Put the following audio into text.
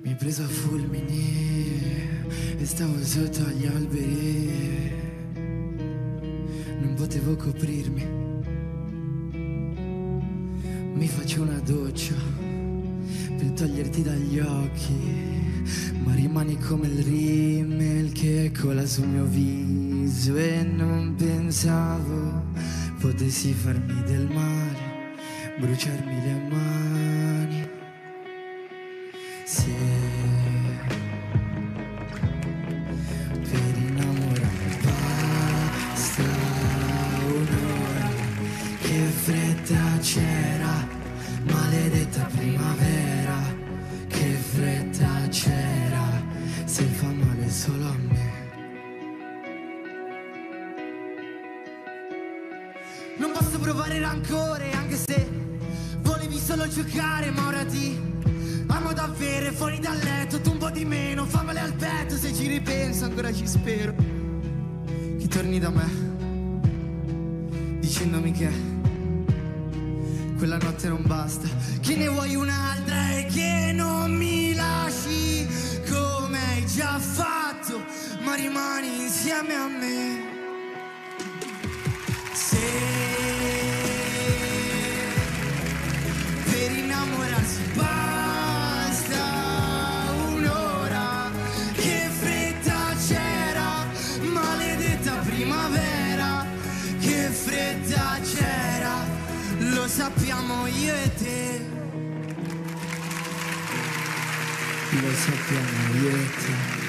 Mi preso a fulmini e stavo sotto agli alberi. Non potevo coprirmi. Mi faccio una doccia per toglierti dagli occhi. Ma rimani come il rimel che cola sul mio viso. E non pensavo potessi farmi del male, bruciarmi le mani. Se per innamorare basta un'ora che fretta c'era, maledetta primavera, che fretta c'era, se fa male solo a me. Non posso provare rancore anche solo giocare, ma ora ti amo davvero, fuori dal letto, tu un po' di meno, fammele al petto, se ci ripenso ancora ci spero. Che torni da me, dicendomi che quella notte non basta, che ne vuoi un'altra e che non mi lasci come hai già fatto, ma rimani insieme a me. Se innamorarsi basta un'ora, che fretta c'era, maledetta primavera, che fretta c'era, lo sappiamo io e te. Lo sappiamo io e te.